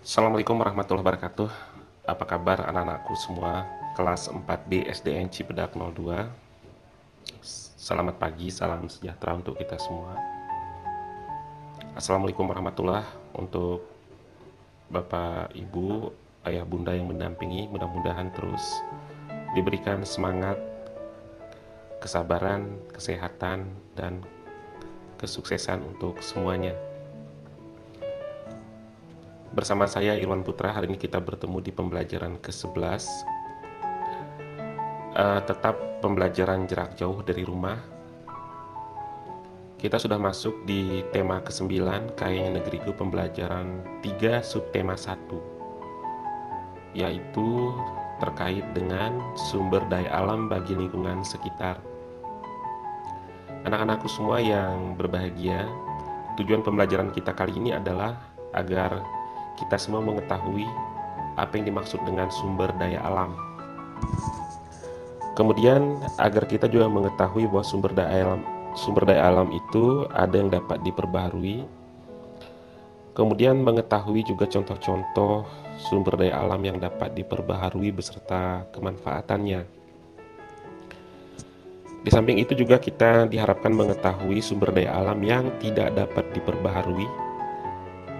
Assalamualaikum warahmatullahi wabarakatuh. Apa kabar anak-anakku semua? Kelas 4B SDN Cipedak 02 Selamat pagi, salam sejahtera untuk kita semua. Assalamualaikum warahmatullahi Untuk Bapak, Ibu, Ayah, Bunda yang mendampingi. Mudah-mudahan terus diberikan semangat Kesabaran, kesehatan, dan kesuksesan untuk semuanya Bersama saya Irwan Putra, hari ini kita bertemu di pembelajaran ke-11 uh, eh, Tetap pembelajaran jarak jauh dari rumah. Kita sudah masuk di tema ke-9 Kayaknya Negeriku pembelajaran 3 subtema 1 Yaitu terkait dengan sumber daya alam bagi lingkungan sekitar. Anak-anakku semua yang berbahagia Tujuan pembelajaran kita kali ini adalah agar kita semua mengetahui apa yang dimaksud dengan sumber daya alam. Kemudian agar kita juga mengetahui bahwa sumber daya alam sumber daya alam itu ada yang dapat diperbaharui. Kemudian mengetahui juga contoh-contoh sumber daya alam yang dapat diperbaharui beserta kemanfaatannya. Di samping itu juga kita diharapkan mengetahui sumber daya alam yang tidak dapat diperbaharui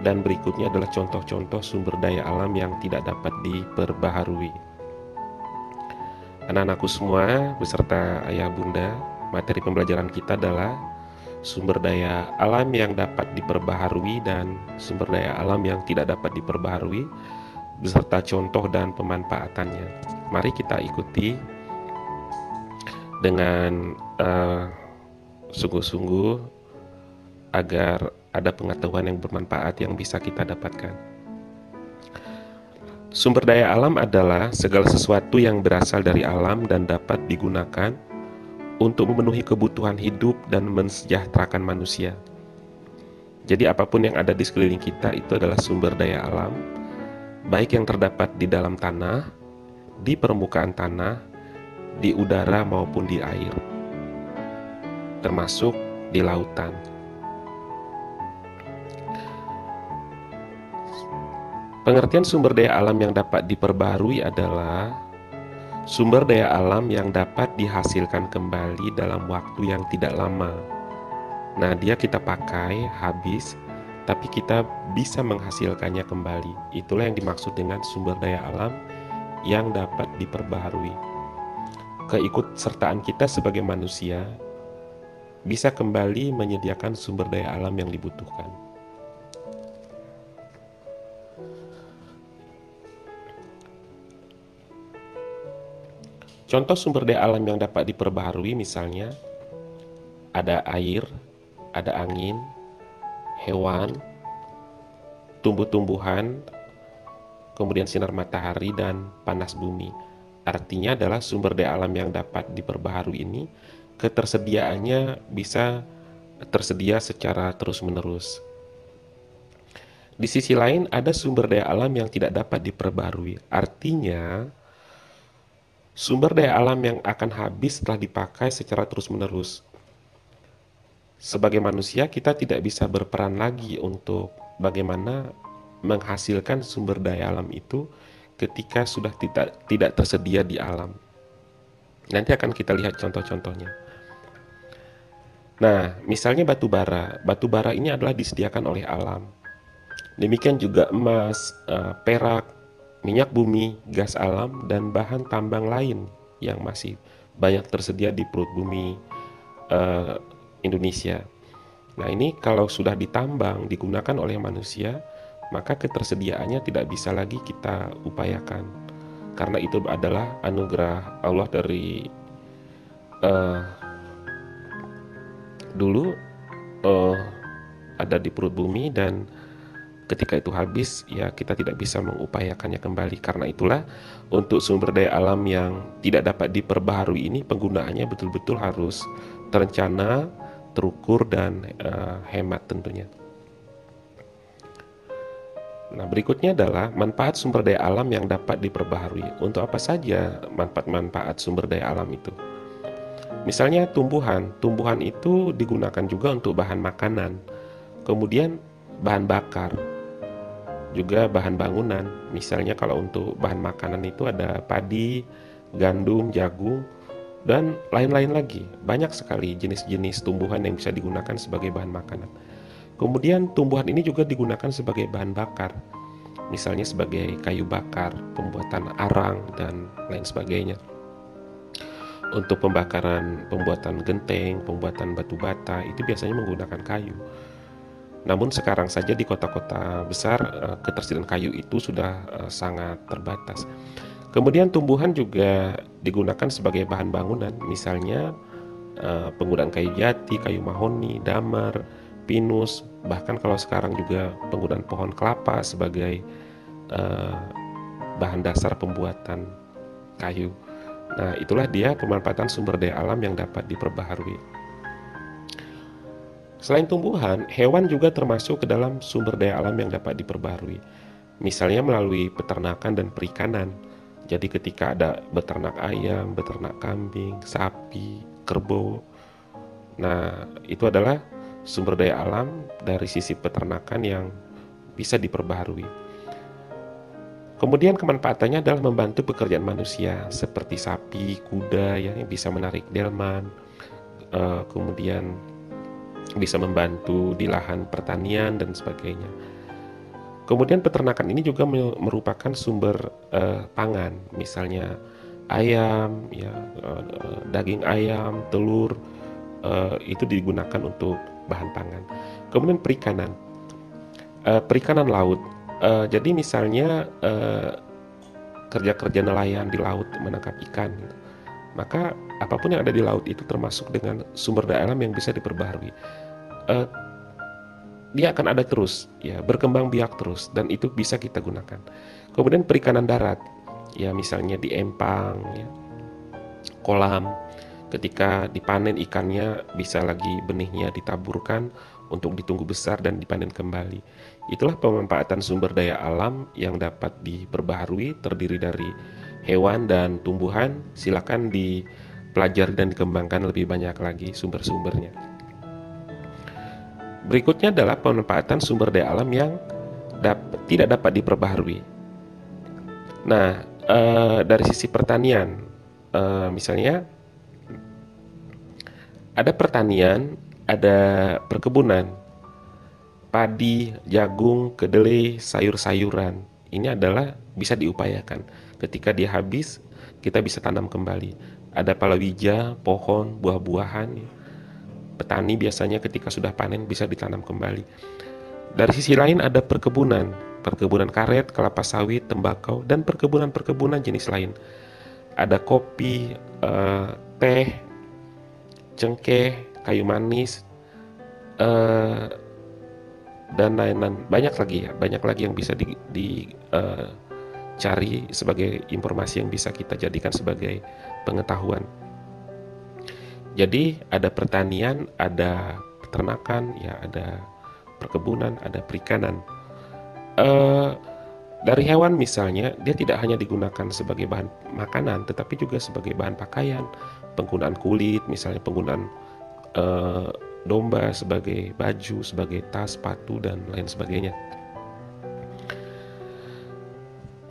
dan berikutnya adalah contoh-contoh sumber daya alam yang tidak dapat diperbaharui. Anak-anakku semua beserta ayah bunda, materi pembelajaran kita adalah sumber daya alam yang dapat diperbaharui dan sumber daya alam yang tidak dapat diperbaharui beserta contoh dan pemanfaatannya. Mari kita ikuti dengan uh, sungguh-sungguh agar ada pengetahuan yang bermanfaat yang bisa kita dapatkan. Sumber daya alam adalah segala sesuatu yang berasal dari alam dan dapat digunakan untuk memenuhi kebutuhan hidup dan mensejahterakan manusia. Jadi apa pun yang ada di sekeliling kita itu adalah sumber daya alam, baik yang terdapat di dalam tanah, di permukaan tanah, di udara maupun di air, termasuk di lautan. Pengertian sumber daya alam yang dapat diperbarui adalah sumber daya alam yang dapat dihasilkan kembali dalam waktu yang tidak lama. Nah, dia kita pakai habis, tapi kita bisa menghasilkannya kembali. Itulah yang dimaksud dengan sumber daya alam yang dapat diperbaharui. Keikut sertaan kita sebagai manusia bisa kembali menyediakan sumber daya alam yang dibutuhkan. Contoh sumber daya alam yang dapat diperbaharui misalnya ada air, ada angin, hewan, tumbuh-tumbuhan, kemudian sinar matahari dan panas bumi. Artinya adalah sumber daya alam yang dapat diperbaharui ini ketersediaannya bisa tersedia secara terus-menerus. Di sisi lain ada sumber daya alam yang tidak dapat diperbaharui. Artinya sumber daya alam yang akan habis setelah dipakai secara terus-menerus. Sebagai manusia, kita tidak bisa berperan lagi untuk bagaimana menghasilkan sumber daya alam itu ketika sudah tidak tidak tersedia di alam. Nanti akan kita lihat contoh-contohnya. Nah, misalnya batu bara. Batu bara ini adalah disediakan oleh alam. Demikian juga emas, eh, perak, minyak bumi, gas alam, dan bahan tambang lain yang masih banyak tersedia di perut bumi uh, Indonesia. Nah, ini kalau sudah ditambang, digunakan oleh manusia, maka ketersediaannya tidak bisa lagi kita upayakan, karena itu adalah anugerah Allah dari uh, dulu uh, ada di perut bumi dan ketika itu habis ya kita tidak bisa mengupayakannya kembali. Karena itulah untuk sumber daya alam yang tidak dapat diperbaharui ini penggunaannya betul-betul harus terencana terukur dan uh, hemat tentunya. Nah, berikutnya adalah manfaat sumber daya alam yang dapat diperbaharui. Untuk apa saja manfaat-manfaat sumber daya alam itu? Misalnya tumbuhan, tumbuhan itu digunakan juga untuk bahan makanan, kemudian bahan bakar, juga bahan bangunan. Misalnya kalau untuk bahan makanan itu ada padi, gandum, jagung, dan lain-lain lagi. Banyak sekali jenis-jenis tumbuhan yang bisa digunakan sebagai bahan makanan. Kemudian tumbuhan ini juga digunakan sebagai bahan bakar. Misalnya sebagai kayu bakar, pembuatan arang, dan lain sebagainya. Untuk pembakaran, pembuatan genteng, pembuatan batu bata, itu biasanya menggunakan kayu. Namun sekarang saja di kota-kota besar eh, ketersediaan kayu itu sudah eh, sangat terbatas. Kemudian tumbuhan juga digunakan sebagai bahan bangunan, misalnya eh, penggunaan kayu jati, kayu mahoni, damar, pinus, bahkan kalau sekarang juga penggunaan pohon kelapa sebagai bahan dasar pembuatan kayu. Nah, itulah dia pemanfaatan sumber daya alam yang dapat diperbaharui. Selain tumbuhan, hewan juga termasuk ke dalam sumber daya alam yang dapat diperbarui. Misalnya melalui peternakan dan perikanan. Jadi ketika ada beternak ayam, beternak kambing, sapi, kerbau. Nah, itu adalah sumber daya alam dari sisi peternakan yang bisa diperbaharui. Kemudian kemanfaatannya adalah membantu pekerjaan manusia seperti sapi, kuda ya, yang bisa menarik delman, uh, kemudian bisa membantu di lahan pertanian dan sebagainya. Kemudian peternakan ini juga merupakan sumber uh, pangan, misalnya ayam, ya uh, daging ayam, telur uh, itu digunakan untuk bahan pangan. Kemudian perikanan, perikanan laut. Jadi misalnya kerja-kerja nelayan di laut menangkap ikan, gitu. Maka apa pun yang ada di laut itu termasuk dengan sumber daya alam yang bisa diperbaharui uh, dia akan ada terus, ya berkembang biak terus dan itu bisa kita gunakan. Kemudian perikanan darat, ya misalnya di empang, ya, kolam, ketika dipanen ikannya bisa lagi benihnya ditaburkan untuk ditunggu besar dan dipanen kembali. Itulah pemanfaatan sumber daya alam yang dapat diperbaharui terdiri dari hewan dan tumbuhan. Silakan dipelajari dan dikembangkan lebih banyak lagi sumber-sumbernya. Berikutnya adalah pemanfaatan sumber daya alam yang dap tidak dapat diperbaharui. Nah, e, dari sisi pertanian, e, misalnya ada pertanian, ada perkebunan, padi, jagung, kedelai, sayur-sayuran. Ini adalah bisa diupayakan. Ketika dia habis, kita bisa tanam kembali. Ada palawija, pohon, buah-buahan petani biasanya ketika sudah panen bisa ditanam kembali. Dari sisi lain ada perkebunan, perkebunan karet, kelapa sawit, tembakau, dan perkebunan-perkebunan jenis lain. Ada kopi, uh, teh, cengkeh, kayu manis, uh, dan lain-lain. Banyak lagi ya, banyak lagi yang bisa di, di uh, cari sebagai informasi yang bisa kita jadikan sebagai pengetahuan. Jadi ada pertanian, ada peternakan, ya ada perkebunan, ada perikanan. Uh, dari hewan misalnya, dia tidak hanya digunakan sebagai bahan makanan, tetapi juga sebagai bahan pakaian, penggunaan kulit, misalnya penggunaan uh, domba sebagai baju, sebagai tas, sepatu, dan lain sebagainya.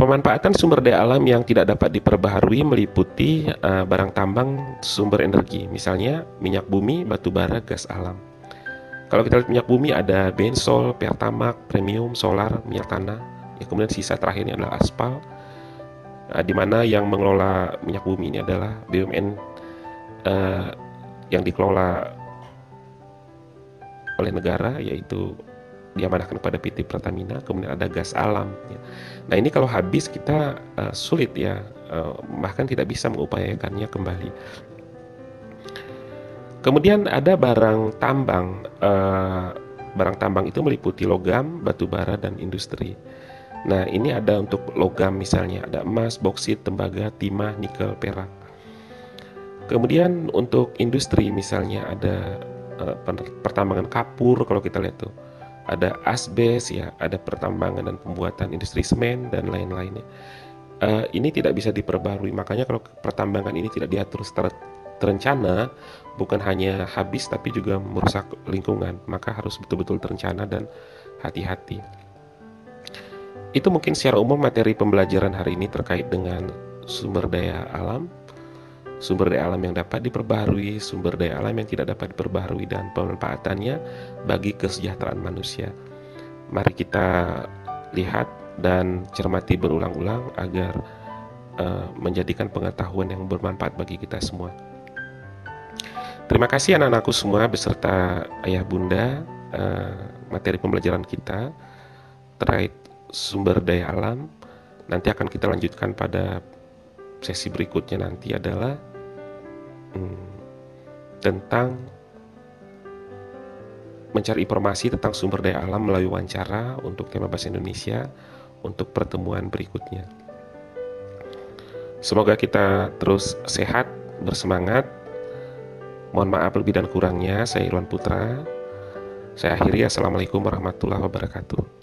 Pemanfaatan sumber daya alam yang tidak dapat diperbaharui meliputi uh, barang tambang sumber energi, misalnya minyak bumi, batu bara, gas alam. Kalau kita lihat minyak bumi ada bensol, pertamak, premium, solar, minyak tanah. Ya, kemudian sisa terakhirnya adalah aspal, uh, di mana yang mengelola minyak bumi ini adalah BUMN uh, yang dikelola oleh negara, yaitu diamanahkan kepada PT Pertamina, kemudian ada gas alam. Ya. Nah ini kalau habis kita uh, sulit ya, uh, bahkan tidak bisa mengupayakannya kembali. Kemudian ada barang tambang, uh, barang tambang itu meliputi logam, batu bara, dan industri. Nah ini ada untuk logam misalnya, ada emas, boksit, tembaga, timah, nikel, perak. Kemudian untuk industri misalnya ada uh, pertambangan kapur kalau kita lihat tuh ada asbes ya, ada pertambangan dan pembuatan industri semen dan lain-lainnya. Uh, ini tidak bisa diperbarui, makanya kalau pertambangan ini tidak diatur secara terencana, bukan hanya habis tapi juga merusak lingkungan, maka harus betul-betul terencana dan hati-hati. Itu mungkin secara umum materi pembelajaran hari ini terkait dengan sumber daya alam, sumber daya alam yang dapat diperbaharui, sumber daya alam yang tidak dapat diperbaharui dan pemanfaatannya bagi kesejahteraan manusia. Mari kita lihat dan cermati berulang-ulang agar uh, menjadikan pengetahuan yang bermanfaat bagi kita semua. Terima kasih anak-anakku semua beserta ayah bunda uh, materi pembelajaran kita terkait sumber daya alam nanti akan kita lanjutkan pada sesi berikutnya nanti adalah hmm, tentang mencari informasi tentang sumber daya alam melalui wawancara untuk tema bahasa Indonesia untuk pertemuan berikutnya. Semoga kita terus sehat, bersemangat. Mohon maaf lebih dan kurangnya. Saya Irwan Putra. Saya akhiri. Assalamualaikum warahmatullahi wabarakatuh.